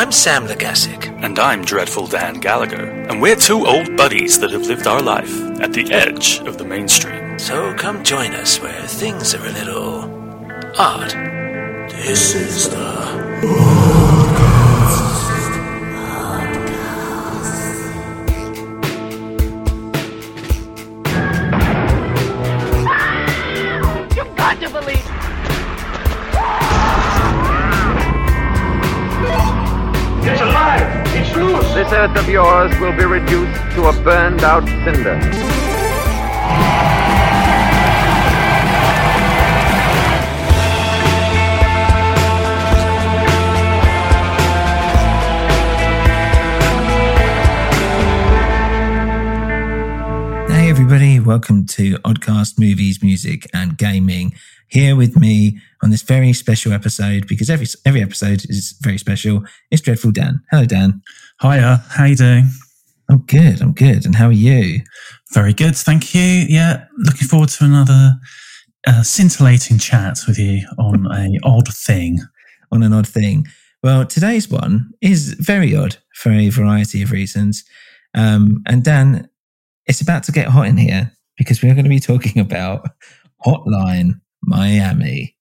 I'm Sam Legassic. And I'm Dreadful Dan Gallagher, and we're two old buddies that have lived our life at the edge of the mainstream. So come join us where things are a little odd. This is the earth of yours will be reduced to a burned out cinder. Hey, everybody, welcome to Oddcast Movies, Music, and Gaming. Here with me on this very special episode, because every every episode is very special, It's Dreadful Dan. Hello, Dan. Hiya, how you doing? I'm good, I'm good. And how are you? Very good, thank you. Yeah, looking forward to another uh, scintillating chat with you on a odd thing. On an odd thing. Well, today's one is very odd for a variety of reasons. Um, and Dan, it's about to get hot in here because we're going to be talking about Hotline Miami.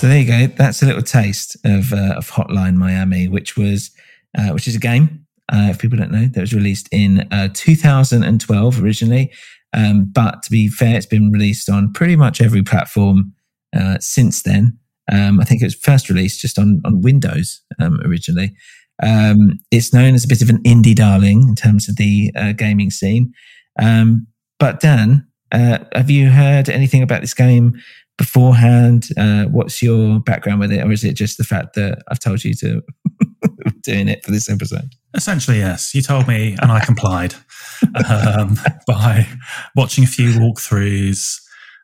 So there you go. That's a little taste of uh, of Hotline Miami, which was uh, which is a game. Uh, if people don't know, that was released in uh, 2012 originally, um, but to be fair, it's been released on pretty much every platform uh, since then. Um, I think it was first released just on on Windows um, originally. Um, it's known as a bit of an indie darling in terms of the uh, gaming scene. Um, but Dan, have you heard anything about this game beforehand? Uh, what's your background with it, or is it just the fact that I've told you to doing it for this episode? Essentially, yes. You told me, and I complied um, by watching a few walkthroughs,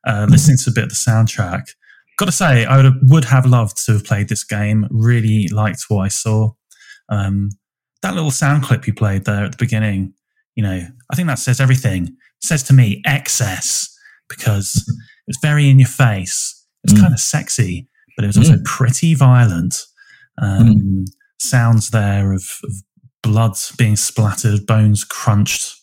uh, listening to a bit of the soundtrack. Got to say, I would have, would have loved to have played this game. Really liked what I saw. Um, that little sound clip you played there at the beginning, you know, I think that says everything. It says to me excess because it's very in your face. It's Mm. kind of sexy, but it was also Mm. pretty violent. Um, Sounds there of, of blood being splattered, bones crunched,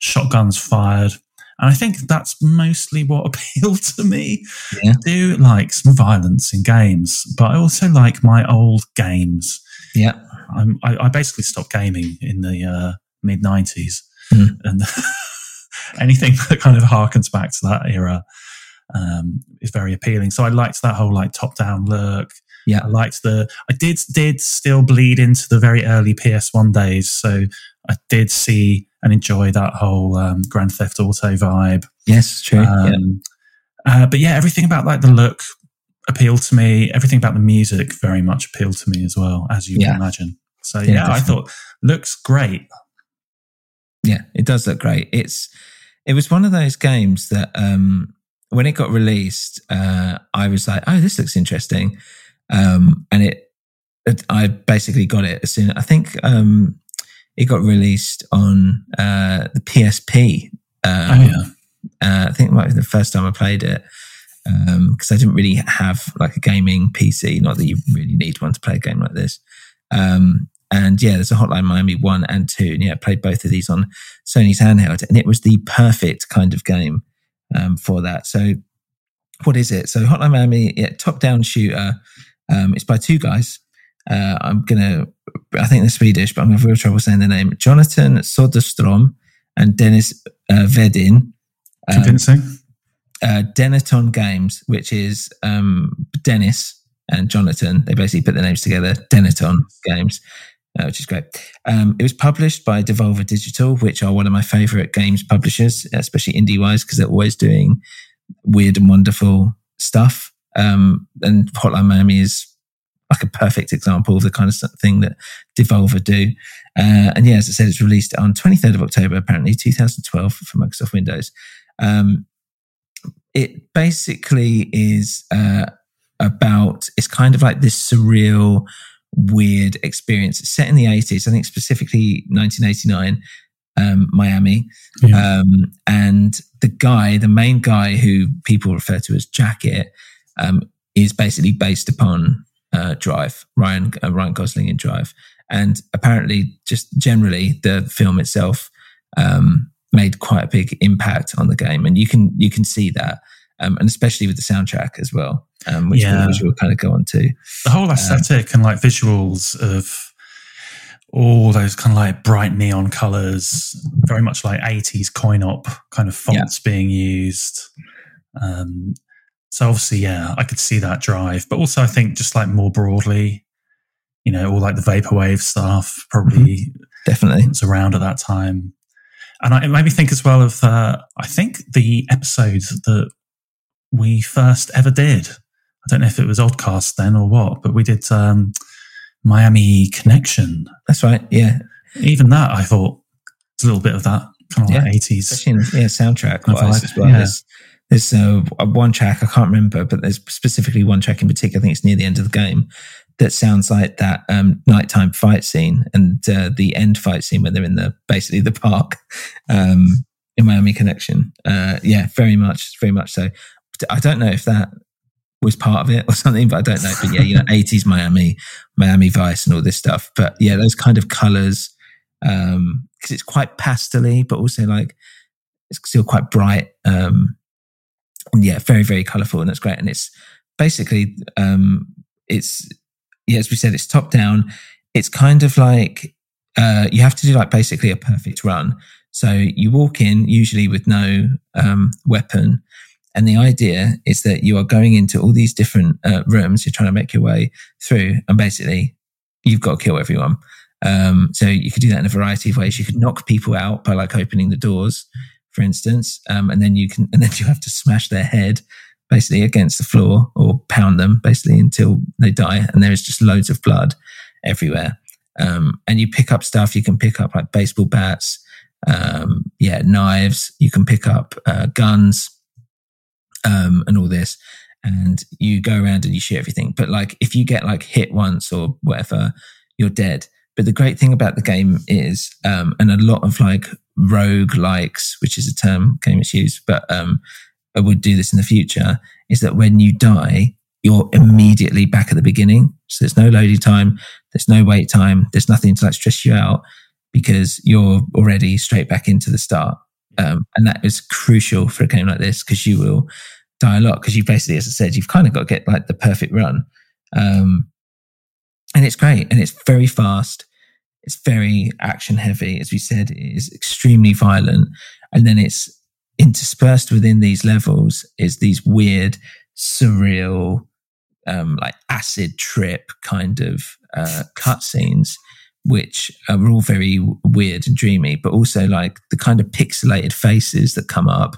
shotguns fired. And I think that's mostly what appealed to me. Yeah. I do like some violence in games, but I also like my old games. Yeah. I'm, I, I basically stopped gaming in the uh, mid 90s. Mm. And anything that kind of harkens back to that era um, is very appealing. So I liked that whole like top down look. Yeah. I liked the, I did, did still bleed into the very early PS1 days. So I did see and enjoy that whole um, Grand Theft Auto vibe. Yes, true. Um, yeah. uh, but yeah, everything about like the look appealed to me. Everything about the music very much appealed to me as well, as you Yeah. can imagine. So Yeah, yeah, I thought looks great. Yeah, it does look great. It's it was one of those games that um when it got released, uh I was like, oh, this looks interesting. Um and it, it I basically got it as soon I think um it got released on uh the PSP. Um, oh yeah, uh, I think it might be the first time I played it because I didn't really have like a gaming PC. Not that you really need one to play a game like this. Um, and yeah, there's a Hotline Miami one and two, and yeah, I played both of these on Sony's handheld, and it was the perfect kind of game um, for that. So, what is it? So, Hotline Miami, yeah, top-down shooter. Um, it's by two guys. Uh, I'm gonna, I think they're Swedish, but I'm gonna have real trouble saying the name. Jonathan Soderstrom and Dennis uh, Vedin. Um, convincing. uh, Dennaton Games, which is um, Dennis and Jonathan. They basically put their names together. Dennaton Games, uh, which is great. Um, it was published by Devolver Digital, which are one of my favorite games publishers, especially indie wise, because they're always doing weird and wonderful stuff. Um, and Hotline Miami is like a perfect example of the kind of thing that Devolver do. Uh, and yeah, as I said, it's released on 23rd of October, apparently 2012 for Microsoft Windows. Um, it basically is uh, about it's kind of like this surreal weird experience. It's set in the 80s i think specifically 1989 um, miami. Yeah. um, and the guy the main guy who people refer to as jacket um, is basically based upon uh, drive ryan uh, ryan gosling in drive. And apparently just generally the film itself um, made quite a big impact on the game. And you can you can see that um, and especially with the soundtrack as well um, which, Yeah. we'll, kind of go on to the whole aesthetic and like visuals of all those kind of like bright neon colors, very much like 80s coin op kind of fonts being used. Um, so obviously, yeah, I could see that drive, but also I think just like more broadly, you know, all like the vaporwave stuff probably definitely was around at that time. And I, it made me think as well of, uh, I think the episode that we first ever did. I don't know if it was Oddcast then or what, but we did um, Miami Connection. that's right yeah Even that, I thought, was a little bit of that kind of like 80s. especially in yeah soundtrack wise as well yeah. there's, there's uh, one track i can't remember but there's specifically one track in particular i think it's near the end of the game that sounds like that um, nighttime fight scene and uh, the end fight scene when they're in the basically the park um, in Miami Connection. Uh, yeah, very much, very much so. I don't know if that was part of it or something, but I don't know. But yeah, you know, 80s Miami, Miami Vice, and all this stuff. But yeah, those kind of colors, um, because it's quite pastely, but also like it's still quite bright. Um, and yeah, very, very colorful, and that's great. And it's basically, um, it's yeah, as we said, it's top down. It's kind of like uh, you have to do like basically a perfect run. So you walk in usually with no um, weapon, and the idea is that you are going into all these different uh, rooms. You're trying to make your way through, and basically you've got to kill everyone. Um, so you could do that in a variety of ways. You could knock people out by like opening the doors, for instance, um, and then you can, and then you have to smash their head basically against the floor or pound them basically until they die. And there is just loads of blood everywhere. Um, and you pick up stuff. You can pick up like baseball bats, um, yeah, knives. You can pick up uh, guns, um, and all this. And you go around and you shoot everything. But like, if you get like hit once or whatever, you're dead. But the great thing about the game is, um, and a lot of like rogue likes, which is a term gamers use, but um, I would do this in the future, is that when you die, you're immediately back at the beginning. So there's no loading time, there's no wait time, there's nothing to like stress you out because you're already straight back into the start. Um, and that is crucial for a game like this because you will die a lot because you basically, as I said, you've kind of got to get like the perfect run. Um, and it's great and it's very fast. It's very action heavy. As we said, it is extremely violent. And then it's interspersed within these levels is these weird, surreal, um, like acid trip kind of uh, cutscenes which are all very weird and dreamy, but also like the kind of pixelated faces that come up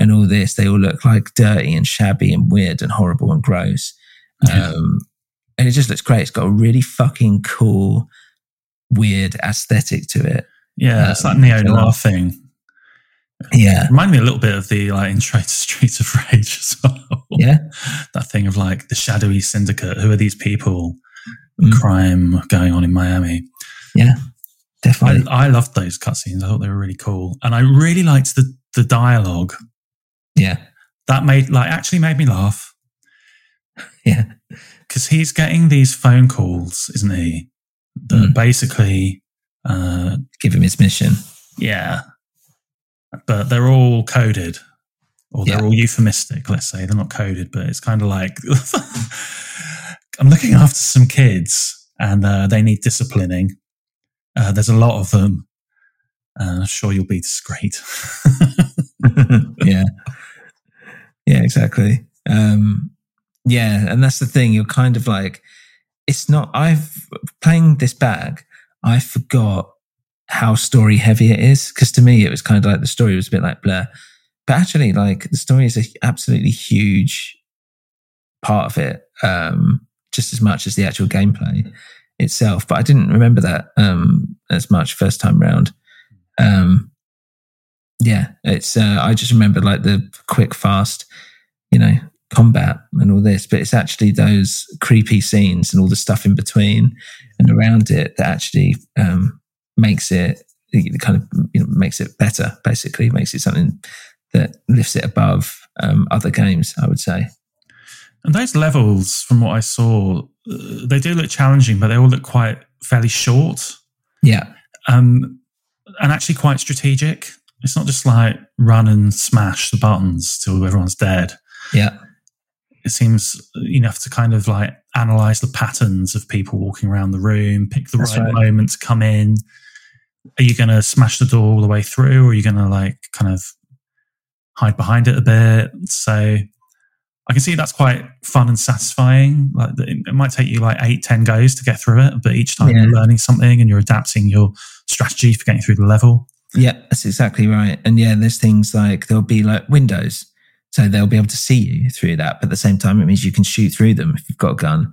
and all this, they all look like dirty and shabby and weird and horrible and gross. Yeah. Um, and it just looks great. It's got a really fucking cool, weird aesthetic to it. Yeah, it's that Um, neo noir thing. Yeah. Remind me a little bit of the like intro to Streets of Rage as well. Yeah. that thing of like the shadowy syndicate. Who are these people? Mm. Crime going on in Miami. Yeah. I, Definitely. I loved those cutscenes. I thought they were really cool, and I really liked the the dialogue. Yeah. That made like actually made me laugh Yeah. because he's getting these phone calls, isn't he? That Mm. basically, uh, Give him his mission. yeah, but they're all coded, or they're Yeah. all euphemistic. Let's say they're not coded, but it's kind of like I'm looking after some kids, and uh, they need disciplining. Uh, there's a lot of them. Uh, I'm sure, you'll be discreet. yeah. Yeah, exactly. Um, yeah, and that's the thing. You're kind of like, it's not. I've playing this back. I forgot how story heavy it is because to me it was kind of like the story was a bit like blur, but actually, like the story is a absolutely huge part of it, um, just as much as the actual gameplay itself. But I didn't remember that um, as much first time round. Um, yeah, it's. Uh, I just remember like the quick, fast, you know, combat and all this, but it's actually those creepy scenes and all the stuff in between and around it that actually um, makes it it kind of you know, makes it better. Basically, makes it something that lifts it above um, other games. I would say. And those levels, from what I saw, uh, they do look challenging, but they all look quite fairly short Yeah, um, and actually quite strategic. It's not just like run and smash the buttons till everyone's dead. yeah, It seems you have to kind of like analyze the patterns of people walking around the room, pick the right, right. moment to come in. Are you going to smash the door all the way through, or are you going to like kind of hide behind it a bit? So I can see that's quite fun and satisfying. Like it might take you like eight, ten goes to get through it, but each time Yeah. you're learning something and you're adapting your strategy for getting through the level. Yeah. That's exactly right. And yeah, there's things like there'll be like windows, so they'll be able to see you through that. But at the same time, it means you can shoot through them if you've got a gun.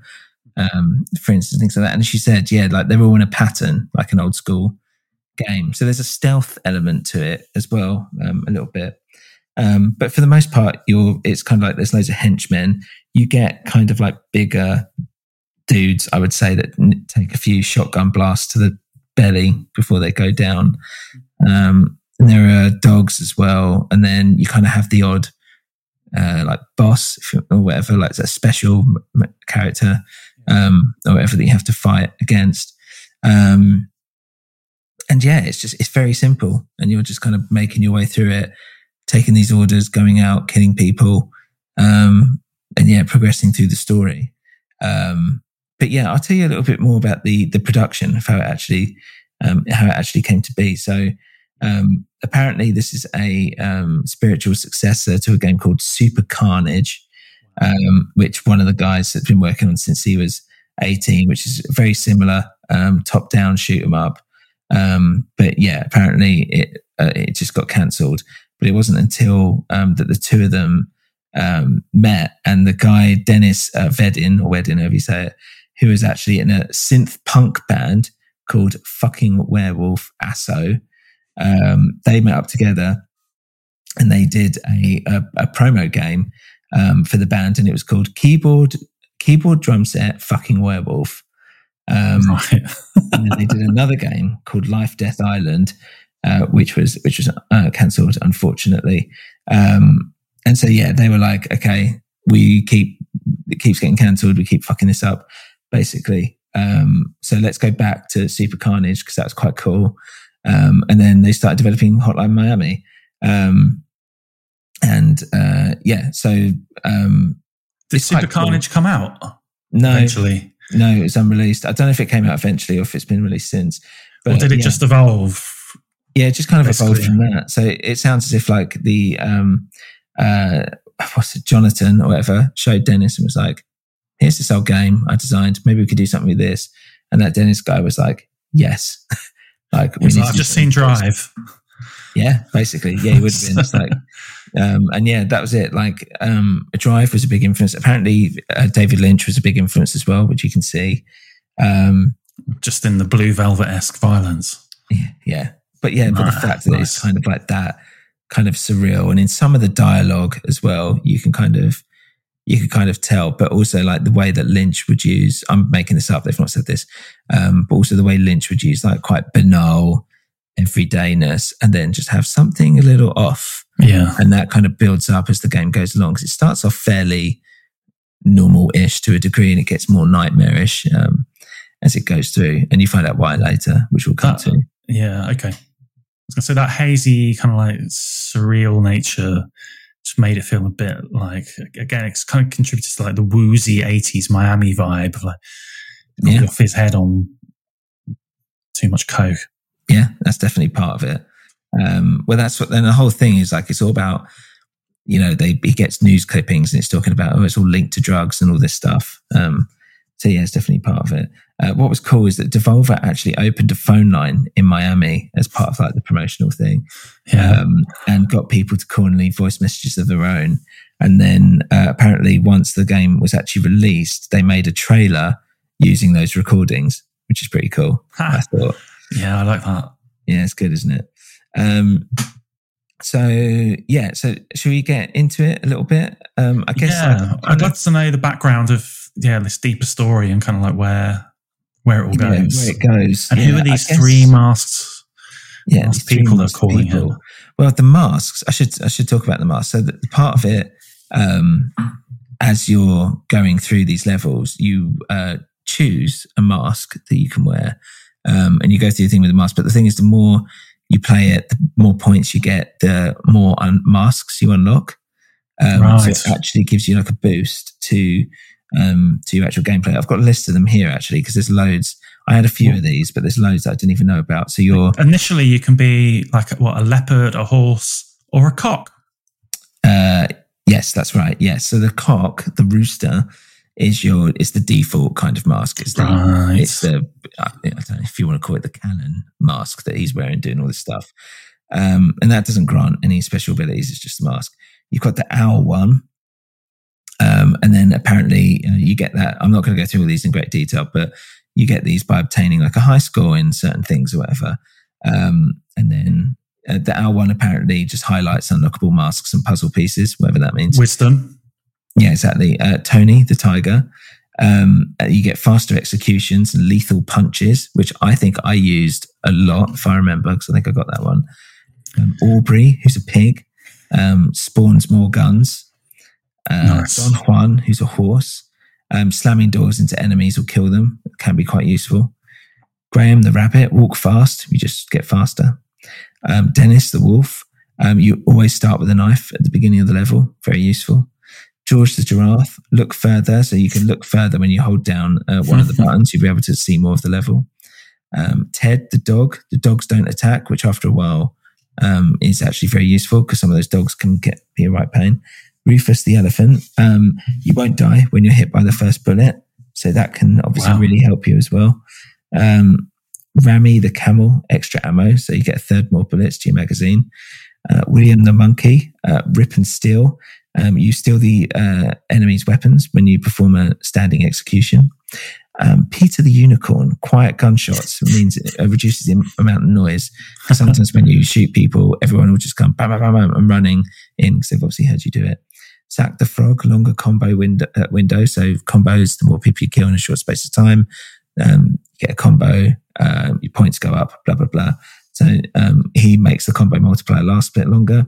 um, for instance, things like that. And she said, yeah, like they're all in a pattern, like an old school game. So there's a stealth element to it as well, um, a little bit. Um, but for the most part, you're it's kind of like there's loads of henchmen. You get kind of like bigger dudes, I would say, that take a few shotgun blasts to the belly before they go down. Um, and there are dogs as well, and then you kind of have the odd uh, like boss or whatever, like a special m- character um, or whatever that you have to fight against. Um, and yeah, it's just it's very simple, and you're just kind of making your way through it, taking these orders, going out, killing people, um, and yeah, progressing through the story. Um, but yeah, I'll tell you a little bit more about the the production of how it actually um, how it actually came to be. So um, apparently, this is a um, spiritual successor to a game called Super Carnage, um, which one of the guys has been working on since he was 18, which is very similar um, top down shoot 'em up. Um, but yeah, apparently it uh, it just got cancelled. But it wasn't until that the two of them met, and the guy Dennis uh, Vedin or Wedin, however you say it, who was actually in a synth punk band called Fucking Werewolf Asso. Um, they met up together and they did a, a, a promo game um, for the band, and it was called Keyboard Keyboard Drum Set Fucking Werewolf. Um, Right. and then they did another game called Life Death Island, uh, which was which was uh, cancelled, unfortunately. Um, and so yeah, they were like, okay, we keep it keeps getting cancelled, we keep fucking this up, basically. Um, so let's go back to Super Carnage because that was quite cool. Um, and then they started developing Hotline Miami. Um, and uh, yeah, so um, Did Super cool. Carnage come out no, eventually? no, it was unreleased. I don't know if it came out eventually or if it's been released since. or did it yeah. just evolve? Yeah, it just kind of evolved from that. So it sounds as if like the um uh what's it, Jonathan or whatever showed Dennis and was like, Here's this old game I designed. Maybe we could do something with this. And that Dennis guy was like, yes. like, we need like, I've just seen. Drive. Yeah, basically. Yeah, he would have been. It's like, um, and yeah, that was it. Like, um, Drive was a big influence. Apparently, uh, David Lynch was a big influence as well, which you can see. Um, Just in the blue velvet esque violence. yeah, yeah. But yeah, but the Nice, fact that it's kind of like that, kind of surreal, and in some of the dialogue as well, you can kind of, you could kind of tell. But also like the way that Lynch would use. I'm making this up. They've not said this, um, but also the way Lynch would use like quite banal everydayness, and then just have something a little off Yeah. and that kind of builds up as the game goes along. 'Cause it starts off fairly normal-ish to a degree, and it gets more nightmarish um, as it goes through. And you find out why later, which we'll come That- to. Yeah. Okay. I was going to say that hazy, kind of like surreal nature just made it feel a bit like, again, it's kind of contributed to like the woozy 80s Miami vibe of like, Yeah. off his head on too much coke. Yeah, that's definitely part of it. Um, well, that's what. Then the whole thing is like it's all about. You know, they he gets news clippings and it's talking about oh, it's all linked to drugs and all this stuff. Um, so yeah, it's definitely part of it. Uh, what was cool is that Devolver actually opened a phone line in Miami as part of like the promotional thing. Yeah. um, and got people to call and leave voice messages of their own. And then uh, apparently, once the game was actually released, they made a trailer using those recordings, which is pretty cool. I thought, yeah. I like that. yeah, it's good, isn't it? Um, so yeah, so should we get into it a little bit? Um, I guess. yeah. I- I'd like to know the background of, yeah, this deeper story and kind of like where, where it all goes. where it goes. and Yeah, who are these three masks? yeah, masked people they're calling people. him? Well, the masks. I should I should talk about the masks. So the, part of it, um, as you're going through these levels, you uh, choose a mask that you can wear, um, and you go through the thing with the mask. But the thing is, the more you play it, the more points you get, the more un- masks you unlock. Um, So Right. it actually gives you like a boost to um, to your actual gameplay. I've got a list of them here actually because there's loads. I had a few of these, but there's loads that I didn't even know about. So you're Initially, you can be like what a leopard, a horse, or a cock. Uh, yes, that's right. Yes. So the cock, the rooster, is your is the default kind of mask. It's the Right. it's the I don't know if you want to call it the canon mask that he's wearing doing all this stuff. Um, and that doesn't grant any special abilities. It's just a mask. You've got the owl one. Um, and then apparently you, know, you get that. I'm not going to go through all these in great detail, but you get these by obtaining like a high score in certain things or whatever. Um, and then uh, the owl one apparently just highlights unlockable masks and puzzle pieces, whatever that means. Wisdom. Yeah, exactly. Uh, Tony the tiger. Um, uh, you get faster executions and lethal punches, which I think I used a lot, if I remember, because I think I got that one. Um, Aubrey, who's a pig, um, spawns more guns. Uh, Nice. Don Juan, who's a horse, um, slamming doors into enemies will kill them. It Can be quite useful. Graham the rabbit, walk fast. You just get faster. Um, Dennis the wolf. Um, you always start with a knife at the beginning of the level. Very useful. George the giraffe, look further. So you can look further when you hold down uh, one of the buttons. You'll be able to see more of the level. Um, Ted the dog. The dogs don't attack, which after a while um, is actually very useful because some of those dogs can get be a right pain. Rufus the elephant. Um, you won't die when you're hit by the first bullet. So that can obviously Wow. really help you as well. Um, Rami the camel, extra ammo. So you get a third more bullets to your magazine. Uh, William the monkey, uh, rip and steal. Um, you steal the uh, enemy's weapons when you perform a standing execution. Um, Peter the unicorn, quiet gunshots means it reduces the amount of noise. Sometimes when you shoot people, everyone will just come bam, bam, bam, bam, and running in because they've obviously heard you do it. Zack the frog, longer combo window, uh, window. So combos, the more people you kill in a short space of time, um, get a combo, uh, your points go up, blah, blah, blah. So um, he makes the combo multiplier last a bit longer.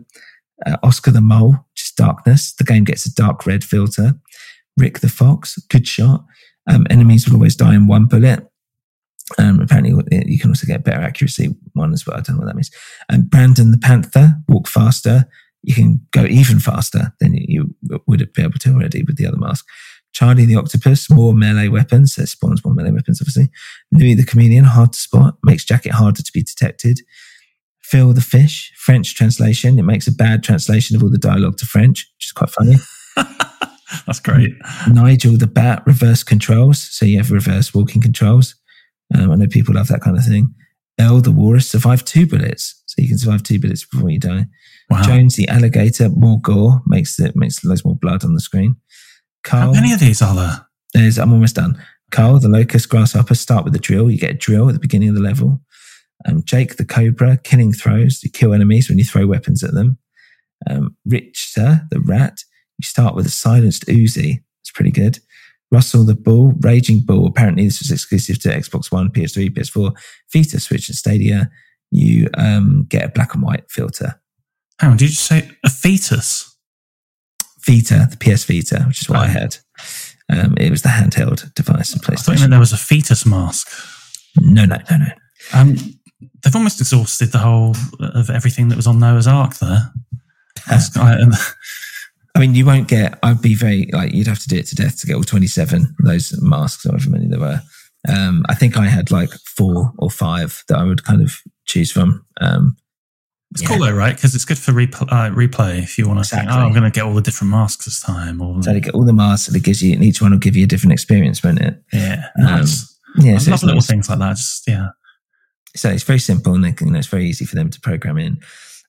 Uh, Oscar the mole, just darkness. The game gets a dark red filter. Rick the fox, good shot. Um, enemies will always die in one bullet. Um, apparently, you can also get better accuracy one as well. I don't know what that means. And Brandon the panther, walk faster. You can go even faster than you would be able to already with the other mask. Charlie the octopus, more melee weapons. So it spawns more melee weapons, obviously. Louis the chameleon, hard to spot, makes jacket harder to be detected. Phil the fish, French translation. It makes a bad translation of all the dialogue to French, which is quite funny. That's great. Nigel the bat, reverse controls. So you have reverse walking controls. Um, I know people love that kind of thing. El, the walrus, survived two bullets, so you can survive two bullets before you die. Wow. Jones, the alligator, more gore, makes it makes loads more blood on the screen. Carl, How many of these are there? there's, I'm almost done. Carl, the locust grasshopper, start with the drill. You get a drill at the beginning of the level. Um, Jake, the cobra, killing throws. You kill enemies when you throw weapons at them. Um, Richter, the rat. You start with a silenced Uzi. It's pretty good. Russell, the bull, raging bull. Apparently, this was exclusive to Xbox One, PS3, PS4, Vita, Switch, and Stadia. You um, get a black and white filter. Hang on, did you say a fetus? Vita, the PS Vita, which is what I Oh. had. Um, it was the handheld device in I thought there was a fetus mask. No, no, no, no. Um, they've almost exhausted the whole of everything that was on Noah's Ark there. I- and- I mean, you won't get. I'd be very like you'd have to do it to death to get all twenty-seven of those masks, however many there were. Um, I think I had like four or five that I would kind of choose from. Um, It's Yeah. cool though, right? Because it's good for repl- uh, replay if you want to think, oh, I'm going to get all the different masks this time. Or so to get all the masks, and it gives you, and each one will give you a different experience, won't it? yeah, Um, nice. Yeah, I so love little nice. things like that. Just yeah, so it's very simple, and they you know, it's very easy for them to program in.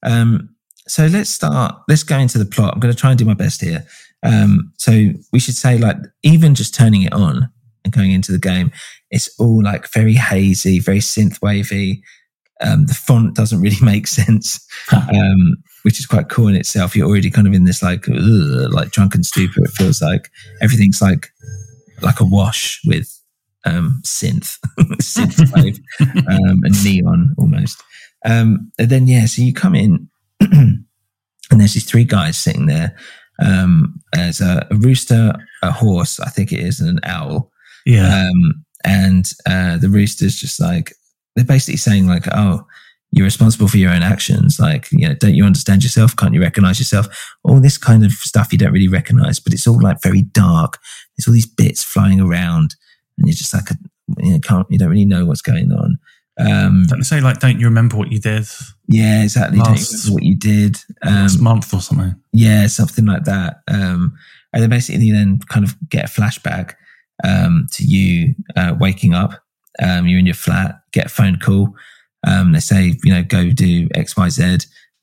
Um, so let's start. Let's go into the plot. I'm going to try and do my best here. Um, so we should say, like, even just turning it on and going into the game, it's all like very hazy, very synth wavy. Um, the font doesn't really make sense, um, which is quite cool in itself. You're already kind of in this like, ugh, like drunken stupor. It feels like everything's like like a wash with um, synth, synth wave, um, and neon almost. Um, and then yeah, so you come in, and there's these three guys sitting there. Um, there's a, a rooster, a horse, I think it is, and an owl. yeah. Um, and uh, the rooster's just like they're basically saying like, "Oh, you're responsible for your own actions. Like, you know, don't you understand yourself? Can't you recognize yourself? All this kind of stuff you don't really recognize, but it's all like very dark. There's all these bits flying around, and you're just like, a, you know, can't you don't really know what's going on. Um, don't they say like, don't you remember what you did yeah, exactly. Don't you Last- what you did? Um, last month or something? yeah, something like that. Um, and then basically you then kind of get a flashback um, to you uh, waking up. Um, you're in your flat, get a phone call. Um, they say, you know, go do X, Y, Z.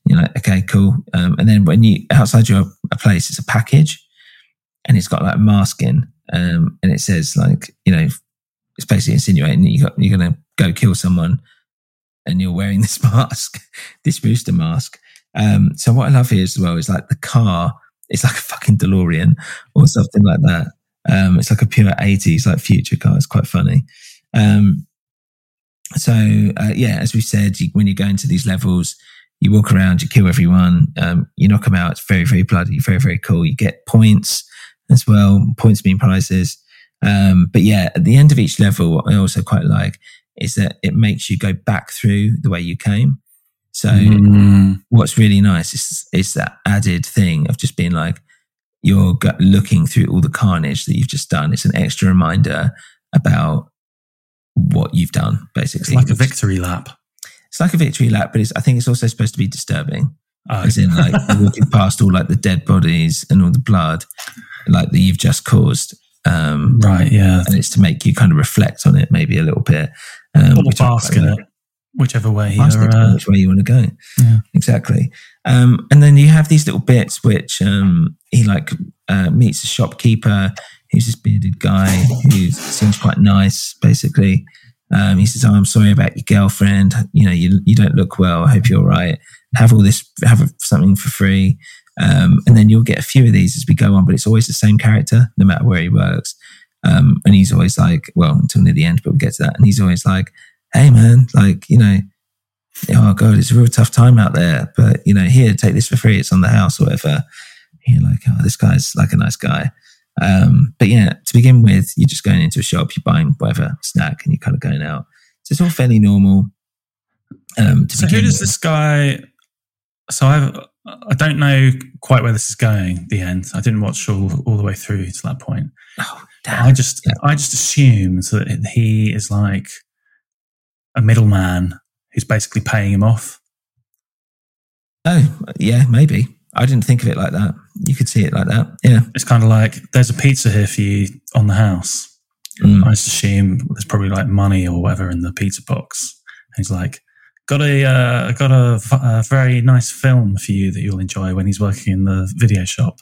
You're like, okay, cool. Um, and then when you outside your a place, it's a package, and it's got like a mask in, um, and it says like, you know, it's basically insinuating that you got you're gonna go kill someone, and you're wearing this mask, this rooster mask. Um, so what I love here as well is like the car, it's like a fucking DeLorean or something like that. Um, it's like a pure 80s, like future car. It's quite funny. Um, so, uh, yeah, as we said, you, when you go into these levels, you walk around, you kill everyone, um, you knock them out. It's very, very bloody, very, very cool. You get points as well, points being prizes. Um, but yeah, at the end of each level, what I also quite like is that it makes you go back through the way you came. So, Mm, what's really nice is is that added thing of just being like you're looking through all the carnage that you've just done. It's an extra reminder about what you've done, basically. it's like a victory lap. It's like a victory lap, but it's, I think it's also supposed to be disturbing, Oh, as in like walking past all like the dead bodies and all the blood, like that you've just caused. Um, right, yeah. and it's to make you kind of reflect on it, maybe a little bit. Um, Or which I quite bask in it, whichever way you're. Uh, which way you want to go. Yeah. Exactly. Um, and then you have these little bits which um, he like uh, meets a shopkeeper who's this bearded guy who seems quite nice, basically. Um, he says, oh, I'm sorry about your girlfriend. You know, you, you don't look well. I hope you're all right. Have all this, have something for free. Um, and then you'll get a few of these as we go on, but it's always the same character, no matter where he works. Um, and he's always like, well, until near the end, but we'll get to that. And he's always like, hey, man, like, you know, oh, God, it's a real tough time out there. But, you know, here, take this for free. It's on the house or whatever. You're like, oh, this guy's like a nice guy. Um, but yeah, to begin with, you're just going into a shop, you're buying whatever snack, and you're kind of going out. So it's all fairly normal. Um, to so who does with. this guy? So I've I don't know quite where this is going. The end. I didn't watch all all the way through to that point. Oh, I just Yeah. I just assumed that he is like a middleman who's basically paying him off. Oh, yeah, maybe. I didn't think of it like that. You could see it like that. Yeah. It's kind of like there's a pizza here for you on the house. Mm. I just assume there's probably like money or whatever in the pizza box. And he's like, got a uh, got a, a very nice film for you that you'll enjoy when he's working in the video shop.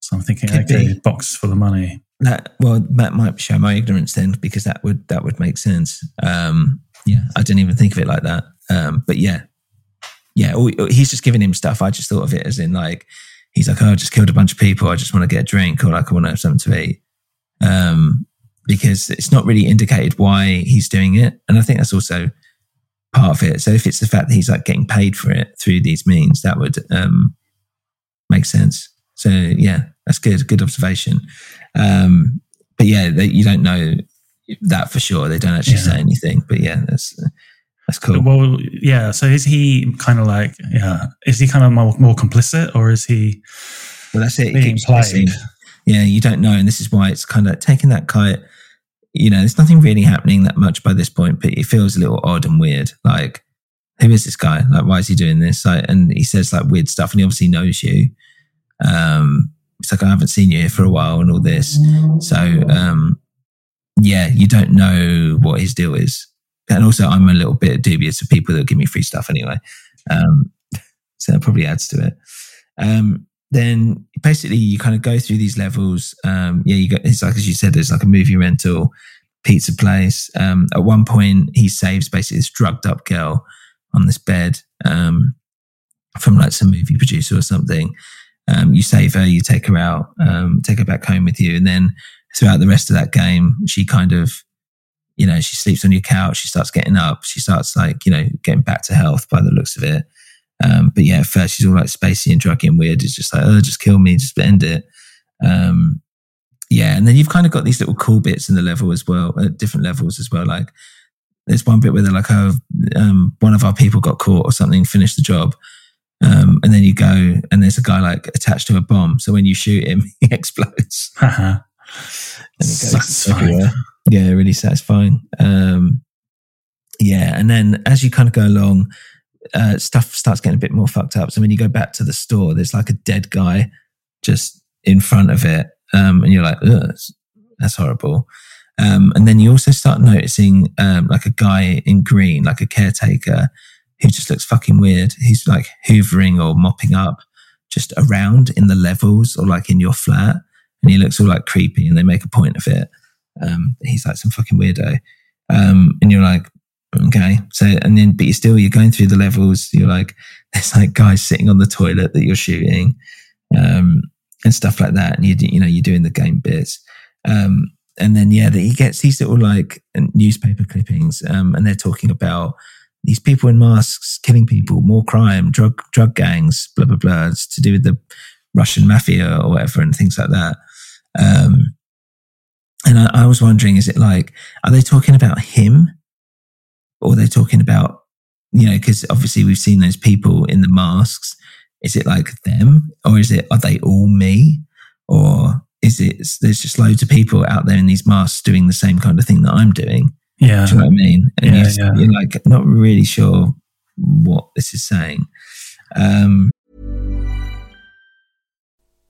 So I'm thinking, Could okay, be. box full of money. That well, that might show my ignorance then, because that would that would make sense. Um, yeah, I didn't even think of it like that. Um, but yeah, yeah, he's just giving him stuff. I just thought of it as in like he's like, oh, I just killed a bunch of people. I just want to get a drink, or like I want to have something to eat. Um, because it's not really indicated why he's doing it, and I think that's also part of it. So if it's the fact that he's like getting paid for it through these means, that would um, make sense. So yeah, that's good. Good observation. Um, but yeah, they, you don't know that for sure. They don't actually Yeah. say anything. But yeah, that's that's cool. Well, yeah. So is he kind of like, yeah, is he kind of more, more complicit or is he Well, that's it. It being keeps played? Yeah, you don't know, and this is why it's kind of taking that kite. You know, there's nothing really happening that much by this point, but it feels a little odd and weird. Like, who is this guy? Like, why is he doing this? Like, and he says like weird stuff, and he obviously knows you. Um, it's like I haven't seen you here for a while, and all this. So, um, yeah, you don't know what his deal is, and also I'm a little bit dubious of people that give me free stuff anyway. Um, so that probably adds to it. Um, then basically you kind of go through these levels. Um, yeah, you got it's like as you said, there's like a movie rental, pizza place. Um, at one point, he saves basically this drugged up girl on this bed um, from like some movie producer or something. Um, you save her, you take her out, um, take her back home with you, and then throughout the rest of that game, she kind of, you know, she sleeps on your couch. She starts getting up. She starts like you know getting back to health by the looks of it. Um, but yeah, at first she's all like spacey and druggy and weird. It's just like, oh, just kill me, just end it. Um, yeah, and then you've kind of got these little cool bits in the level as well, at different levels as well. Like there's one bit where they're like, oh, um, one of our people got caught or something, finished the job. Um, and then you go and there's a guy like attached to a bomb. So when you shoot him, he explodes. Haha. And it goes Satisfying. everywhere. Yeah, really satisfying. Um, yeah, and then as you kind of go along, uh, stuff starts getting a bit more fucked up. So when you go back to the store, there's like a dead guy just in front of it, um, and you're like, that's- that's horrible. Um, and then you also start noticing um, like a guy in green, like a caretaker, who just looks fucking weird. He's like hoovering or mopping up just around in the levels or like in your flat, and he looks all like creepy. And they make a point of it. Um, he's like some fucking weirdo, um, and you're like, okay. So and then, but you still you're going through the levels. You're like, there's like guys sitting on the toilet that you're shooting, um, and stuff like that. And you, you know, you're doing the game bits. Um, and then yeah, that he gets these little like newspaper clippings, um, and they're talking about these people in masks killing people, more crime, drug drug gangs, blah blah blah. It's to do with the Russian mafia or whatever, and things like that. Um, and I, I was wondering, is it like, are they talking about him, or are they talking about, you know, because obviously we've seen those people in the masks. Is it like them, or is it are they all me, or is it there's just loads of people out there in these masks doing the same kind of thing that I'm doing? Yeah. Do you know what I mean? And Yeah, you're, yeah. you're like not really sure what this is saying. Um,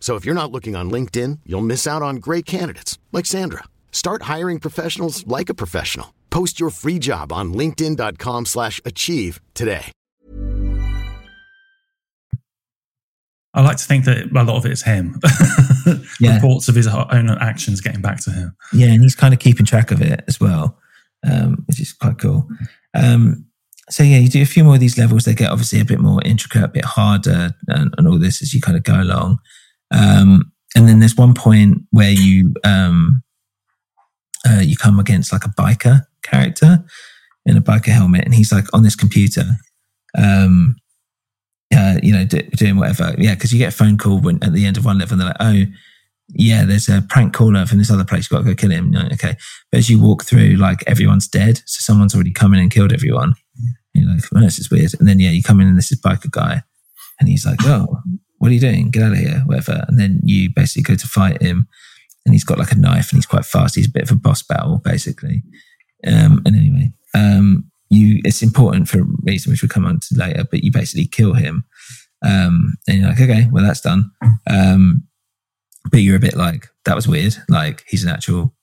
So if you're not looking on LinkedIn, you'll miss out on great candidates like Sandra. Start hiring professionals like a professional. Post your free job on linkedin.com/achieve slash achieve today. I like to think that a lot of it is him. Yeah. Reports of his own actions getting back to him. Yeah, and he's kind of keeping track of it as well, um, which is quite cool. Um, so yeah, you do a few more of these levels. They get obviously a bit more intricate, a bit harder, and, and all this as you kind of go along. Um, and then there's one point where you um, uh, you come against like a biker character in a biker helmet, and he's like on this computer, um, uh, you know, do, doing whatever. Yeah, because you get a phone call when at the end of one level, and they're like, "Oh, yeah, there's a prank caller from this other place. You've got to go kill him." Like, okay, but as you walk through, like everyone's dead, so someone's already come in and killed everyone. You're like, "Oh, this is weird." And then yeah, you come in, and this is biker guy, and he's like, "Oh, what are you doing? Get out of here, whatever." And then you basically go to fight him, and he's got like a knife, and he's quite fast. He's a bit of a boss battle, basically. Um, and anyway, um, you it's important for a reason which we'll come on to later, but you basically kill him. Um, and you're like, okay, well that's done. Um, but you're a bit like, that was weird. Like he's an actual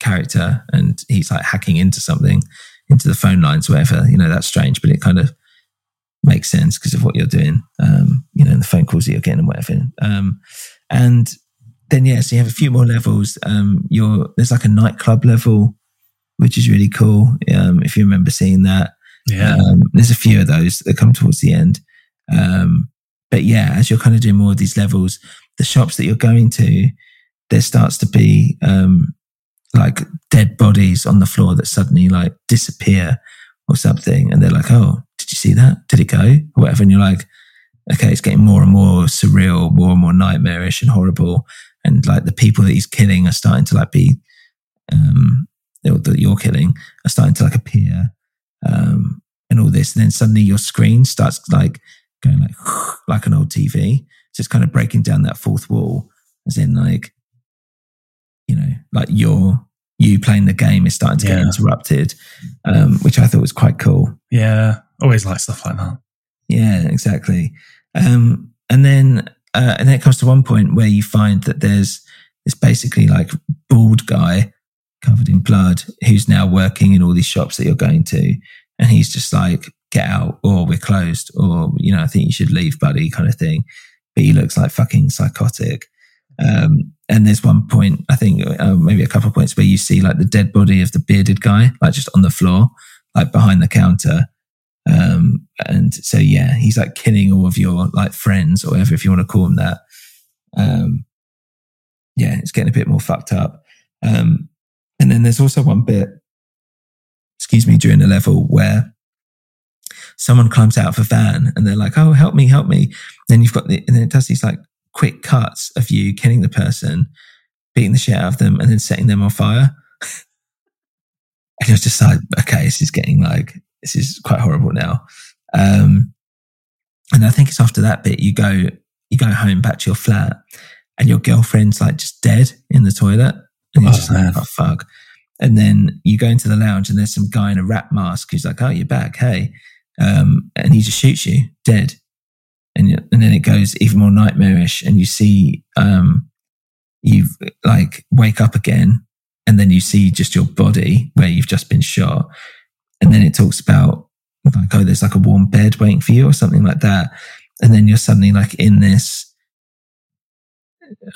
character and he's like hacking into something, into the phone lines, whatever. You know, that's strange, but it kind of makes sense because of what you're doing. Um, you know, and the phone calls that you're getting and whatever. Um, and then yeah, so you have a few more levels. Um, you're there's like a nightclub level, which is really cool. Um, if you remember seeing that. Yeah. Um, there's a few of those that come towards the end. Um, but yeah, as you're kind of doing more of these levels, the shops that you're going to, there starts to be um, like dead bodies on the floor that suddenly like disappear or something. And they're like, oh, did you see that? Did it go? Or whatever. And you're like, okay, it's getting more and more surreal, more and more nightmarish and horrible. And like the people that he's killing are starting to like be, um, that you're killing are starting to like appear, um, and all this. And then suddenly your screen starts like going like, like an old TV. So it's kind of breaking down that fourth wall as in like, you know, like your, you playing the game is starting to get interrupted, um, which I thought was quite cool. Yeah. Always like stuff like that. Yeah, exactly. Um, and then uh, and then it comes to one point where you find that there's this basically like bald guy covered in blood who's now working in all these shops that you're going to, and he's just like, "Get out, or we're closed, or you know, I think you should leave, buddy," kind of thing. But he looks like fucking psychotic. Um, and there's one point, I think, uh, maybe a couple of points where you see like the dead body of the bearded guy, like just on the floor, like behind the counter. Um, and so, yeah, he's like killing all of your like friends or whatever, if you want to call them that. Um, yeah, it's getting a bit more fucked up. Um, and then there's also one bit, excuse me, during the level where someone climbs out of a van and they're like, "Oh, help me, help me!" Then you've got the, and then it does these like quick cuts of you killing the person, beating the shit out of them, and then setting them on fire. and you're just like, okay, this is getting like, this is quite horrible now. Um, and I think it's after that bit you go, you go home back to your flat, and your girlfriend's like just dead in the toilet, and you're Oh, just like, oh fuck. And then you go into the lounge, and there's some guy in a rat mask who's like, "Oh, you're back, hey," um, and he just shoots you dead and and then it goes even more nightmarish and you see um you like wake up again and then you see just your body where you've just been shot and then it talks about like oh there's like a warm bed waiting for you or something like that and then you're suddenly like in this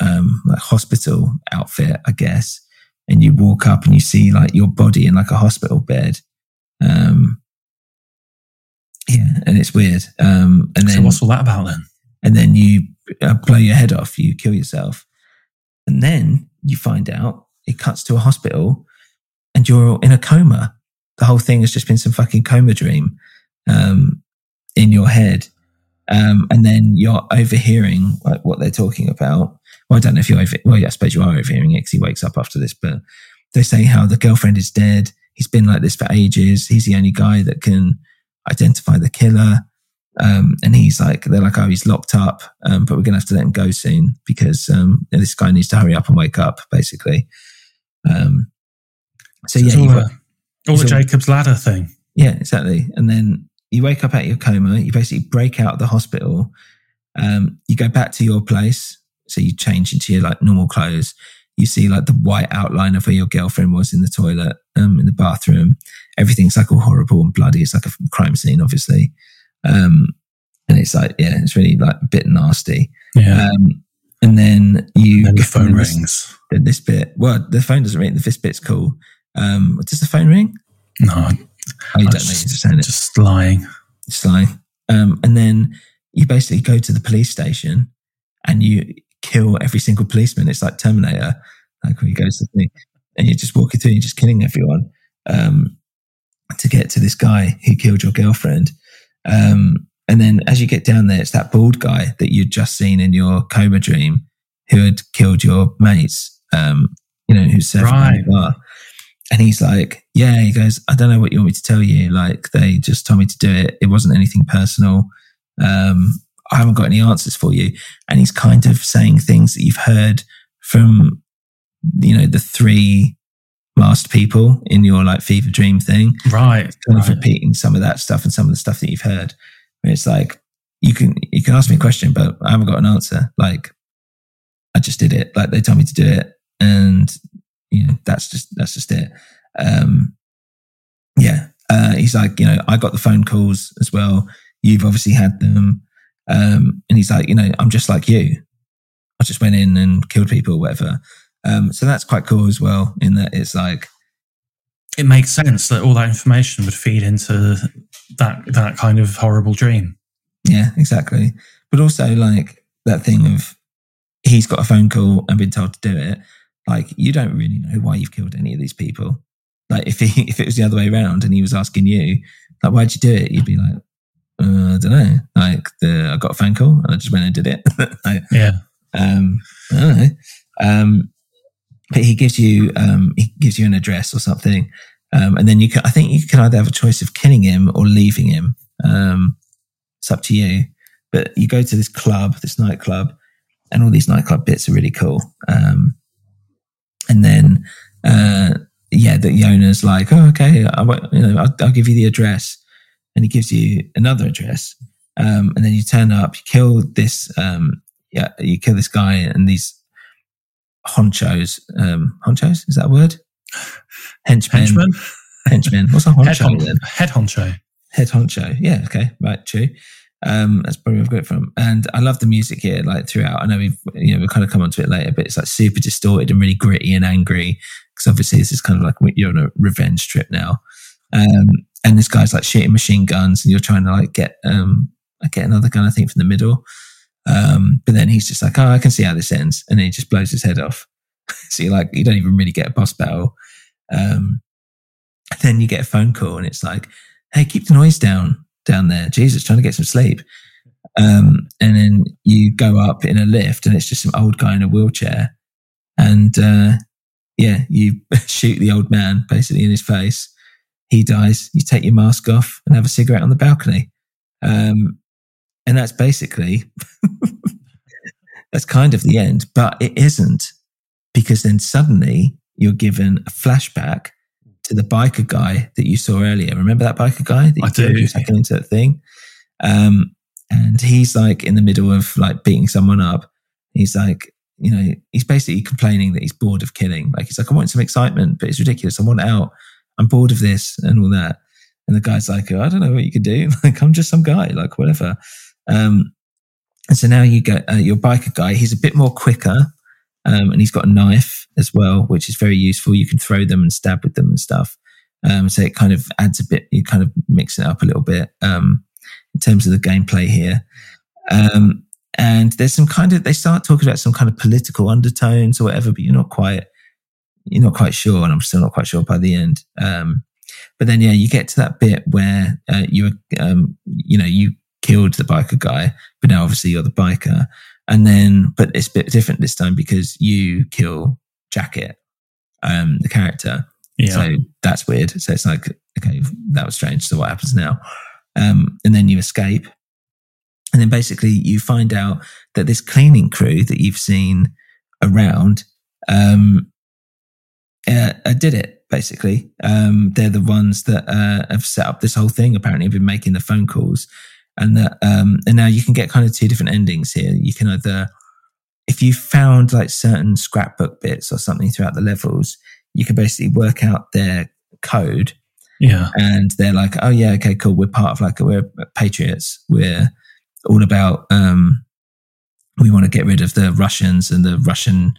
um like hospital outfit i guess and you walk up and you see like your body in like a hospital bed um yeah and it's weird um and then so what's all that about then? and then you uh, blow your head off, you kill yourself. And then you find out it cuts to a hospital and you're in a coma. The whole thing has just been some fucking coma dream um, in your head. Um, and then you're overhearing like what they're talking about. Well, I don't know if you're over, well, yeah, I suppose you are overhearing it because he wakes up after this, but they say how the girlfriend is dead. He's been like this for ages. He's the only guy that can identify the killer. Um, and he's like, they're like, oh, he's locked up, um, but we're going to have to let him go soon because um, this guy needs to hurry up and wake up, basically. Um, so, So yeah, all, a, all the so- Jacob's ladder thing. yeah, exactly. And then you wake up out of your coma, you basically break out of the hospital, um, you go back to your place. So you change into your like normal clothes. You see like the white outline of where your girlfriend was in the toilet, um, in the bathroom. Everything's like all horrible and bloody. It's like a crime scene, obviously. Um, and it's like, yeah, it's really like a bit nasty. Yeah. Um, and then you then the phone this- rings. Then this bit, well, the phone doesn't ring. The This bit's cool. Um, does the phone ring? No, Oh, you I don't know. just- You're just saying it. just lying. Um, and then you basically go to the police station and you kill every single policeman. It's like Terminator, like where you go to the and you're just walking through, you're just killing everyone um, to get to this guy who killed your girlfriend. Um, and then as you get down there, it's that bald guy that you'd just seen in your coma dream who had killed your mates, um, you know, who's serving Right. in the bar. And he's like, yeah, he goes, I don't know what you want me to tell you. Like, they just told me to do it. It wasn't anything personal. Um, I haven't got any answers for you. And he's kind of saying things that you've heard from, you know, the three masked people in your like fever dream thing. Right. Kind of repeating some of that stuff and some of the stuff that you've heard. And it's like, you can, you can ask me a question, but I haven't got an answer. Like, I just did it. Like, they told me to do it. And, you know, that's just, that's just it. Um, yeah. Uh, he's like, you know, I got the phone calls as well. You've obviously had them. Um, and he's like, you know, I'm just like you. I just went in and killed people or whatever. Um, so that's quite cool as well, in that it's like, It makes sense that all that information would feed into that that kind of horrible dream. yeah, exactly. But also like that thing of he's got a phone call and been told to do it. Like you don't really know why you've killed any of these people. Like if he, if it was the other way around and he was asking you, like, why'd you do it? You'd be like, uh, I don't know. Like the, I got a phone call and I just went and did it. like, Yeah. um, I don't know. Um, but he gives you um, he gives you an address or something, um, and then you can. I think you can either have a choice of killing him or leaving him. Um, it's up to you. But you go to this club, this nightclub, and all these nightclub bits are really cool. Um, and then, uh, yeah, the owner's like, "Oh, okay, I, you know, I'll, I'll give you the address," and he gives you another address. Um, and then you turn up, you kill this, um, yeah, you kill this guy and these honchos. Um, honchos is that a word? Henchmen. Henchman? Henchmen. What's a Head, honcho hon- then? head honcho. Head honcho. Yeah. Okay. Right. True. Um, that's probably where I've got it from. And I love the music here, like throughout. I know we've, you know, we'll kind of come onto it later, but it's like super distorted and really gritty and angry. Because obviously this is kind of like you're on a revenge trip now. Um, and this guy's like shooting machine guns and you're trying to like get, um, get another gun, I think, from the middle. Um, but then he's just like, oh, I can see how this ends. And then he just blows his head off. so you're like, you don't even really get a boss battle. Um, then you get a phone call and it's like, hey, keep the noise down down there. Jesus, trying to get some sleep. Um, and then you go up in a lift and it's just some old guy in a wheelchair. And uh, yeah, you shoot the old man basically in his face. He dies. You take your mask off and have a cigarette on the balcony. Um, and that's basically, that's kind of the end, but it isn't because then suddenly you're given a flashback to the biker guy that you saw earlier. Remember that biker guy that you I do. into that thing? Um, and he's like in the middle of like beating someone up. He's like, you know, he's basically complaining that he's bored of killing. Like he's like, I want some excitement, but it's ridiculous. I want out. I'm bored of this and all that. And the guy's like, I don't know what you could do. Like I'm just some guy, like whatever. Um, and so now you get uh, your biker guy. He's a bit more quicker, um, and he's got a knife as well, which is very useful. You can throw them and stab with them and stuff. Um, so it kind of adds a bit. You kind of mix it up a little bit um, in terms of the gameplay here. Um, and there's some kind of they start talking about some kind of political undertones or whatever, but you're not quite you're not quite sure, and I'm still not quite sure by the end. Um, but then yeah, you get to that bit where uh, you um, you know you killed the biker guy, but now obviously you're the biker, and then but it's a bit different this time because you kill Jacket, um, the character. Yeah. So that's weird. So it's like okay, that was strange. So what happens now? Um, and then you escape, and then basically you find out that this cleaning crew that you've seen around um, uh, did it. Basically, um, they're the ones that uh, have set up this whole thing. Apparently, have been making the phone calls, and that um, and now you can get kind of two different endings here. You can either, if you found like certain scrapbook bits or something throughout the levels, you can basically work out their code Yeah. and they're like, "Oh yeah, okay, cool. We're part of like we're patriots. We're all about um, we want to get rid of the Russians and the Russian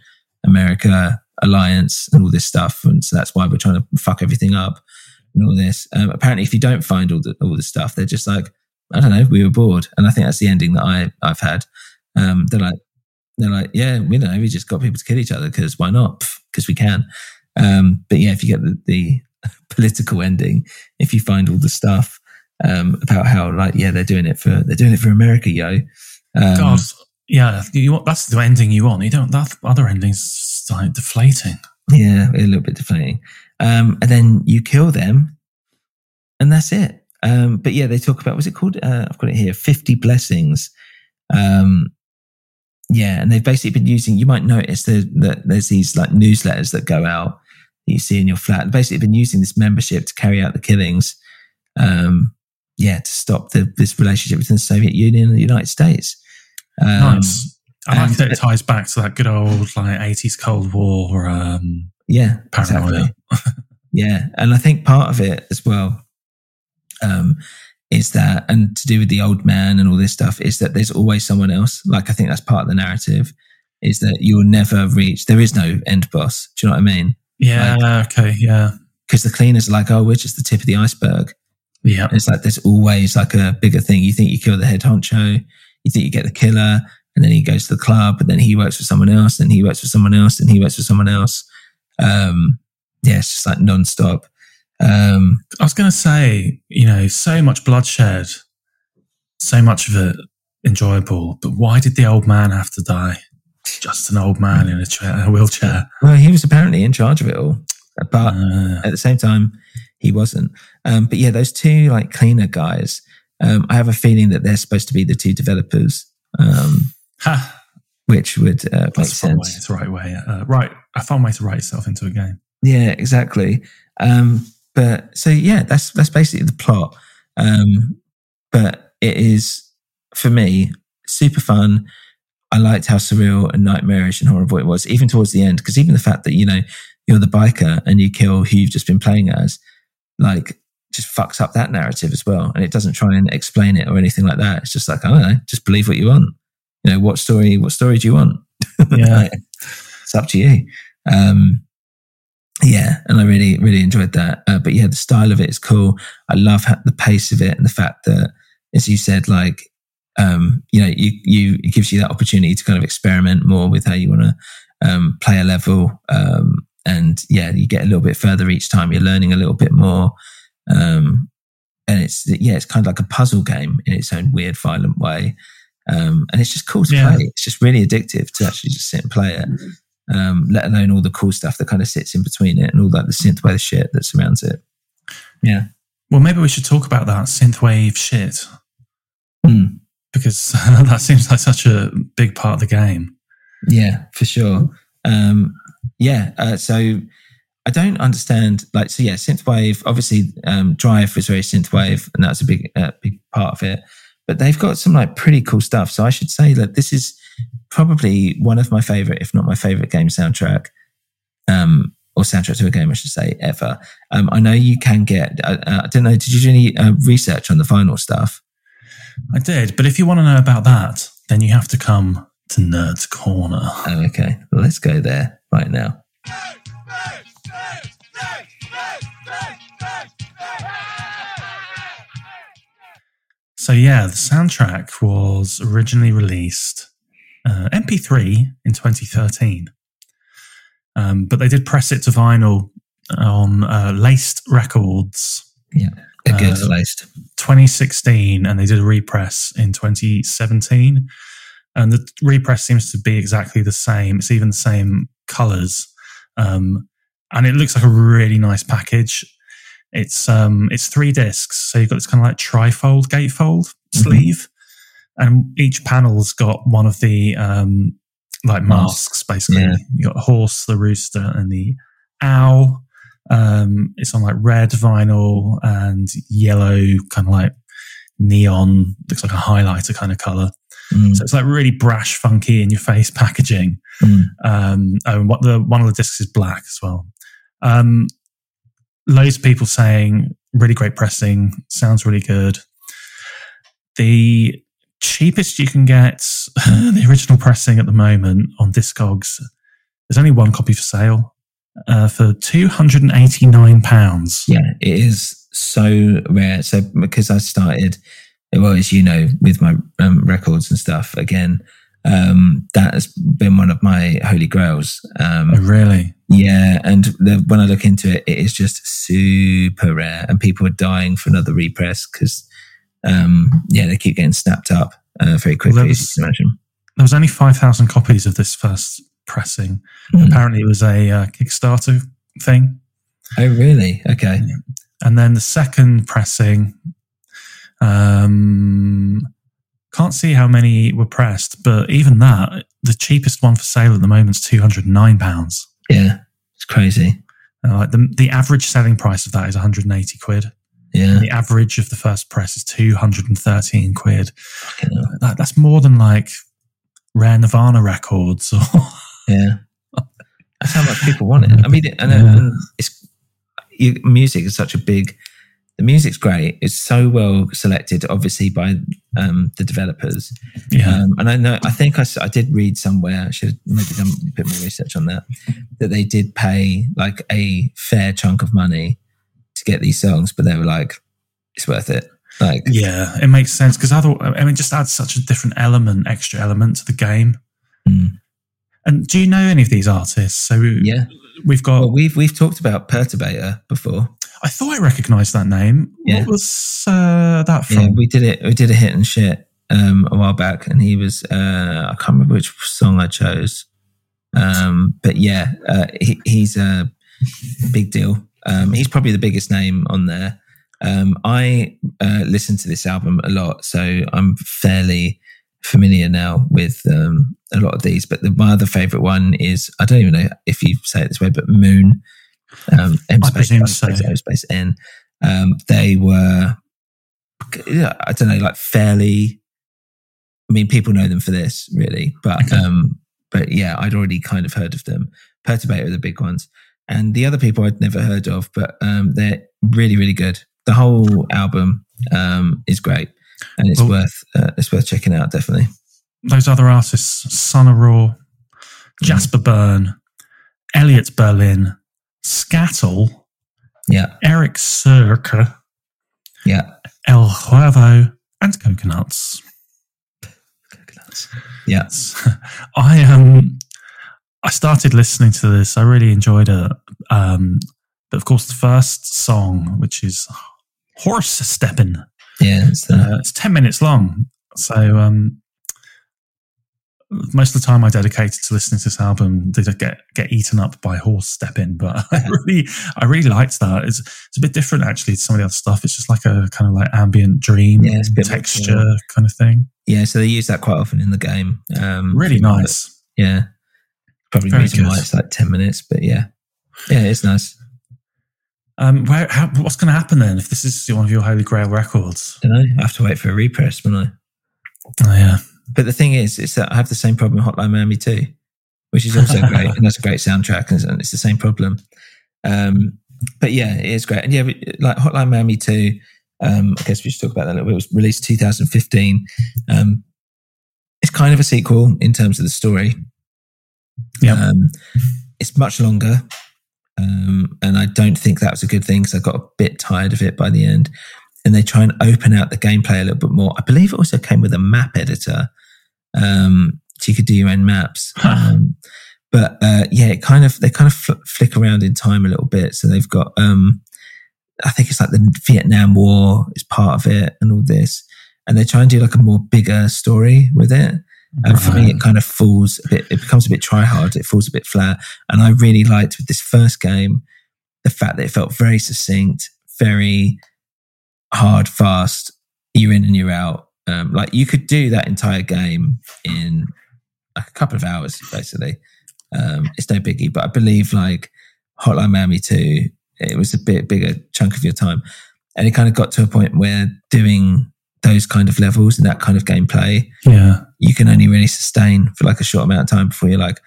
America alliance and all this stuff, and so that's why we're trying to fuck everything up and all this. Um, apparently, if you don't find all the all the stuff, they're just like, I don't know, we were bored, and I think that's the ending that I I've had. Um, they're like, they're like, yeah, we know, we just got people to kill each other because why not? Because we can. Um, but yeah, if you get the, the political ending, if you find all the stuff um, about how like yeah they're doing it for they're doing it for America, yo. Um, God, yeah, you want, that's the ending you want. You don't. That other ending's like deflating. Yeah, a little bit deflating. Um, and then you kill them, and that's it. Um, but yeah, they talk about what's it called? Uh, I've got it here: fifty blessings. Um, yeah, and they've basically been using. You might notice that, that there's these like newsletters that go out that you see in your flat. They've basically been using this membership to carry out the killings. Um, yeah, to stop the, this relationship between the Soviet Union and the United States. Um, nice. I like that it ties back to that good old like eighties Cold War um, Yeah, paranoia. exactly. yeah, and I think part of it as well um, is that, and to do with the old man and all this stuff, is that there's always someone else. Like I think that's part of the narrative. Is that you'll never reach. There is no end boss. Do you know what I mean? Yeah. okay. Yeah. Because the cleaners are like, oh, we're just the tip of the iceberg. Yeah. It's like there's always like a bigger thing. You think you kill the head honcho, you think you get the killer, and then he goes to the club, and then he works for someone else, and he works for someone else, and he works for someone else. Um, yeah, it's just like nonstop. Um, I was going to say, you know, so much bloodshed, so much of it enjoyable, but why did the old man have to die? Just an old man in a, chair, a wheelchair. well, he was apparently in charge of it all, but Uh, at the same time, he wasn't. Um, but yeah, those two like cleaner guys, um, I have a feeling that they're supposed to be the two developers, um, ha, which would uh, make that's the right way. sense. It's the right way. Uh, right. I found a way to write yourself into a game. Yeah, exactly. Um, but so yeah, that's that's basically the plot. Um, but it is for me super fun. I liked how surreal and nightmarish and horrible it was, even towards the end. Because even the fact that you know you're the biker and you kill who you've just been playing as, like, just fucks up that narrative as well. And it doesn't try and explain it or anything like that. It's just like I don't know, just believe what you want. You know, what story? What story do you want? Yeah. it's up to you. Um, yeah, and I really, really enjoyed that. Uh, but yeah, the style of it is cool. I love ha- the pace of it and the fact that, as you said, like, um, you know, you, you, it gives you that opportunity to kind of experiment more with how you want to um, play a level. Um, and yeah, you get a little bit further each time. You're learning a little bit more. Um, and it's, yeah, it's kind of like a puzzle game in its own weird, violent way. Um, and it's just cool to Yeah. play. It's just really addictive to actually just sit and play it. Um, let alone all the cool stuff that kind of sits in between it and all that the synthwave shit that surrounds it. Yeah. Well, maybe we should talk about that synthwave shit Hmm. because that seems like such a big part of the game. Yeah, for sure. Um, yeah. Uh, so I don't understand. Like, so yeah, synthwave. Obviously, um, Drive was very synthwave, and that's a big, uh, big part of it. But they've got some like pretty cool stuff. So I should say that this is probably one of my favorite, if not my favorite, game soundtrack. Um, or soundtrack to a game, I should say, ever. Um, I know you can get. Uh, uh, I don't know. Did you do any uh, research on the final stuff? I did, but if you want to know about that, then you have to come to Nerd's Corner. Oh, okay. Well, let's go there right now. So yeah, the soundtrack was originally released uh, MP3 in 2013. Um, but they did press it to vinyl on uh, Laced Records. Yeah, a good Uh, laced. 2016, and they did a repress in 2017. And the repress seems to be exactly the same. It's even the same colors, um, and it looks like a really nice package. It's um, it's three discs, so you've got this kind of like trifold gatefold sleeve, and each panel's got one of the um, like masks, basically. Yeah. You got the horse, the rooster, and the owl. Um, it's on like red vinyl and yellow, kind of like neon, looks like a highlighter kind of color. Mm. So it's like really brash, funky in your face packaging. Mm. Um, and what the one of the discs is black as well. Um, loads of people saying really great pressing, sounds really good. The cheapest you can get the original pressing at the moment on Discogs. There's only one copy for sale uh, for two hundred and eighty nine pounds. Yeah, it is so rare. So because I started, well, as you know, with my um, records and stuff, again, um, that has been one of my holy grails. Um, Oh, really? yeah, and the, when I look into it, it is just super rare, and people are dying for another repress because, um, yeah, they keep getting snapped up uh, very quickly. Well, as you can imagine. There was only five thousand copies of this first pressing. Mm. Apparently, it was a uh, Kickstarter thing. Oh, really? Okay. And then the second pressing, um, can't see how many were pressed, but even that, the cheapest one for sale at the moment is two hundred nine pounds. Yeah, it's crazy. Uh, like the the average selling price of that is one hundred and eighty quid. Yeah, the average of the first press is two hundred and thirteen quid. Hell. That, that's more than like rare Nirvana records or Yeah, that's how much people want it. I mean, and, Yeah. and it's you, music is such a big. The music's great. It's so well selected, obviously by um, the developers. yeah. Um, and I know, I think I, I did read somewhere. I should have maybe done a bit more research on that. That they did pay like a fair chunk of money to get these songs, but they were like, "It's worth it." Like, Yeah, it makes sense because other, I mean, just adds such a different element, extra element to the game. Mm. And do you know any of these artists? So yeah. we've got. Well, we've we've talked about Perturbator before. I thought I recognised that name. Yeah. What was uh, that from? Yeah, we did it. We did a hit and shit um, a while back, and he was. Uh, I can't remember which song I chose, um, but yeah, uh, he, he's a big deal. Um, he's probably the biggest name on there. Um, I uh, listen to this album a lot, so I'm fairly familiar now with um, a lot of these. But the, my other favorite one is I don't even know if you say it this way, but Moon. Um, M I space presume so. space N. Um, they were, yeah, I don't know, like fairly. I mean, people know them for this, really, but Okay. um, but yeah, I'd already kind of heard of them. Perturbator are the big ones, and the other people I'd never heard of, but um, they're really, really good. The whole album um, is great, and it's Well- worth uh, it's worth checking out. Definitely. Those other artists: Sun Araw, Jasper Byrne, Elliot Berlin, Scattle, Yeah, Eirik Suhrke, yeah, El Huevo, and Coconuts. Yes, I um I started listening to this. I really enjoyed it. Um, but of course, the first song, which is "Horse Steppin'," Yeah, it's the, uh, it's ten minutes long. So um, most of the time I dedicated to listening to this album did get get eaten up by horse stepping. But I really, I really liked that. It's it's a bit different actually to some of the other stuff. It's just like a kind of like ambient dream Yeah, it's a bit more texture kind of thing. yeah. So they use that quite often in the game. Um, Really nice. Yeah, probably Very reason why it's like ten minutes, but yeah, yeah, it's nice. Um, where, how, what's going to happen then if this is one of your Holy Grail records? don't know. I have to wait for a repress, won't I? Oh yeah, But the thing is, is that I have the same problem with Hotline Miami 2, which is also great, and that's a great soundtrack, and it's- the same problem. Um, but yeah, it is great, and yeah, like Hotline Miami 2. Um, I guess we should talk about that. a little bit. It was released 2015. Um, it's kind of a sequel in terms of the story. Yep. Um, it's much longer, um, and I don't think that was a good thing because I got a bit tired of it by the end. And they try and open out the gameplay a little bit more. I believe it also came with a map editor, um, so you could do your own maps. um, but uh, yeah, it kind of they kind of fl- flick around in time a little bit. So they've got, um, I think it's like the Vietnam War is part of it, and all this, and they try and do like a more bigger story with it. And for me, it kind of falls a bit. It becomes a bit try hard. It falls a bit flat. And I really liked with this first game the fact that it felt very succinct, very hard, fast. You're in and you're out. Um, like you could do that entire game in like a couple of hours, basically. Um, it's no biggie, but I believe like Hotline Miami 2, it was a bit bigger chunk of your time. And it kind of got to a point where doing those kind of levels and that kind of gameplay, Yeah. you can only really sustain for like a short amount of time before you're like,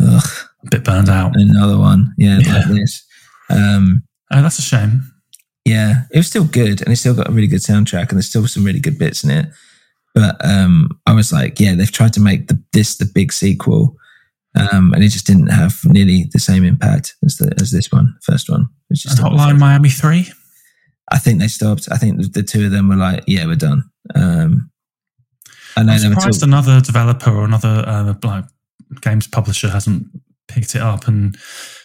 ugh, A bit burned out. another one. Yeah, Yeah. like this. Um, Oh, that's a shame. Yeah, it was still good and it's still got a really good soundtrack and there's still some really good bits in it. But um, I was like, yeah, they've tried to make the, this the big sequel. Um, and it just didn't have nearly the same impact as the as this one, first one. Which is Hotline Miami 3? I think they stopped. I think the, two of them were like, yeah, we're done. Um, I know I'm surprised talk- another developer or another uh, like games publisher hasn't picked it up and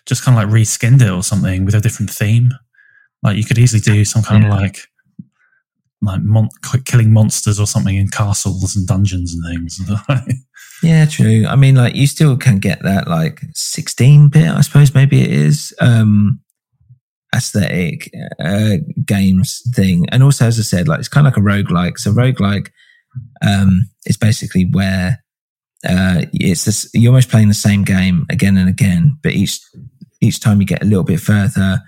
just kind of like reskinned it or something with a different theme. Like you could easily do some kind of like like mon- killing monsters or something in castles and dungeons and things. Yeah, true. I mean, like you still can get that like 16 bit, I suppose maybe it is, um, aesthetic, uh, games thing. And also, as I said, like it's kind of like a roguelike. So roguelike, um, is basically where, uh, it's this, you're almost playing the same game again and again, but each, each time you get a little bit further,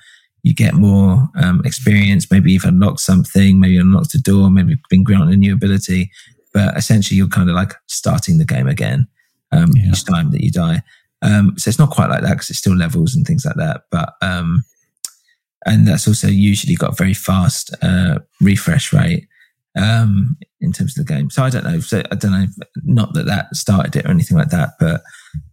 you get more, um, experience. Maybe you've unlocked something, maybe unlocked a door, maybe you've been granted a new ability but essentially you're kind of like starting the game again um, each time that you die. Um, so it's not quite like that because it's still levels and things like that. But um, and that's also usually got a very fast uh, refresh rate um, in terms of the game. So I don't know. So I don't know. Not that that started it or anything like that, but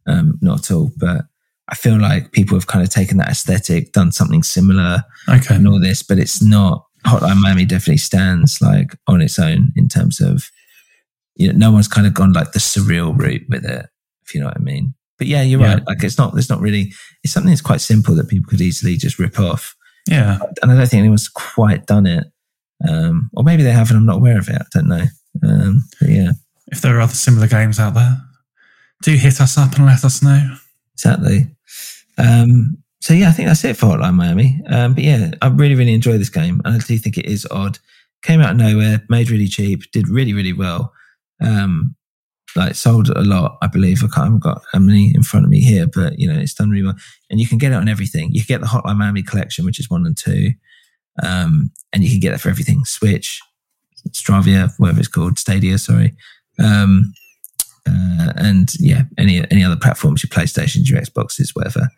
um, not at all. But I feel like people have kind of taken that aesthetic, done something similar, Okay. and all this, but it's not. Hotline Miami definitely stands like on its own in terms of you know, no one's kind of gone like the surreal route with it, if you know what I mean. But yeah, you're Yeah. right. Like it's not, it's not really, it's something that's quite simple that people could easily just rip off. yeah. And I don't think anyone's quite done it. Um, or maybe they have and I'm not aware of it. I don't know. Um, but yeah, If there are other similar games out there, do hit us up and let us know. Exactly. Um, so yeah, I think that's it for Hotline Miami. Um, but yeah, I really, really enjoy this game. And I do think it is odd. Came out of nowhere, made really cheap, did really, really well. Um, like sold a lot, I believe. I can't, I haven't got how many in front of me here, but you know, it's done really well. And you can get it on everything. You can get the Hotline Miami collection, which is one and two. Um, and you can get that for everything. Switch, Stravia, whatever it's called, Stadia, sorry. Um, uh, and yeah, any any other platforms, your PlayStations, your Xboxes, whatever.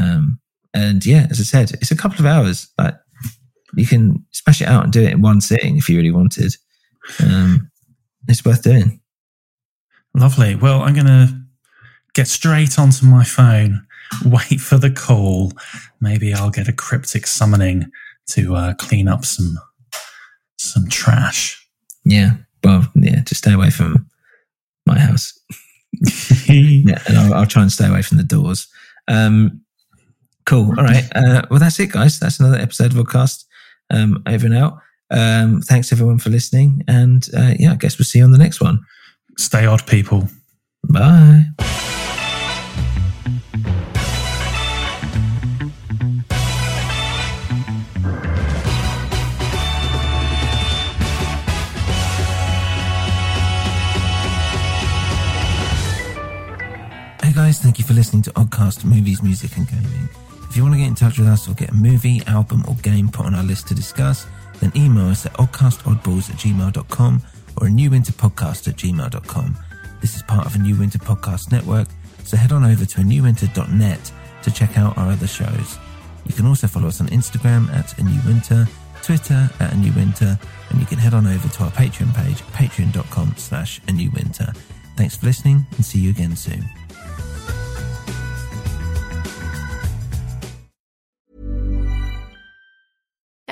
Um, and yeah, as I said, it's a couple of hours. Like you can smash it out and do it in one sitting if you really wanted. Um, it's worth doing. Lovely. Well, I'm going to get straight onto my phone, wait for the call. Maybe I'll get a cryptic summoning to uh, clean up some some trash. Yeah, well, yeah, just stay away from my house. yeah, and I'll, I'll try and stay away from the doors. Um, cool. All right. Uh, well, that's it, guys. That's another episode of Oddcast um, over and out. Um, thanks everyone for listening, and uh, yeah, I guess we'll see you on the next one. Stay odd, people. Bye. Thank you for listening to Oddcast Movies, Music and Gaming. If you want to get in touch with us or get a movie, album, or game put on our list to discuss, then email us at oddcastoddballs at gmail.com or a new winter podcast at gmail.com. This is part of a New Winter Podcast Network, so head on over to a newwinter.net to check out our other shows. You can also follow us on Instagram at a new winter, Twitter at a new winter, and you can head on over to our Patreon page, patreon.com slash a new winter. Thanks for listening and see you again soon.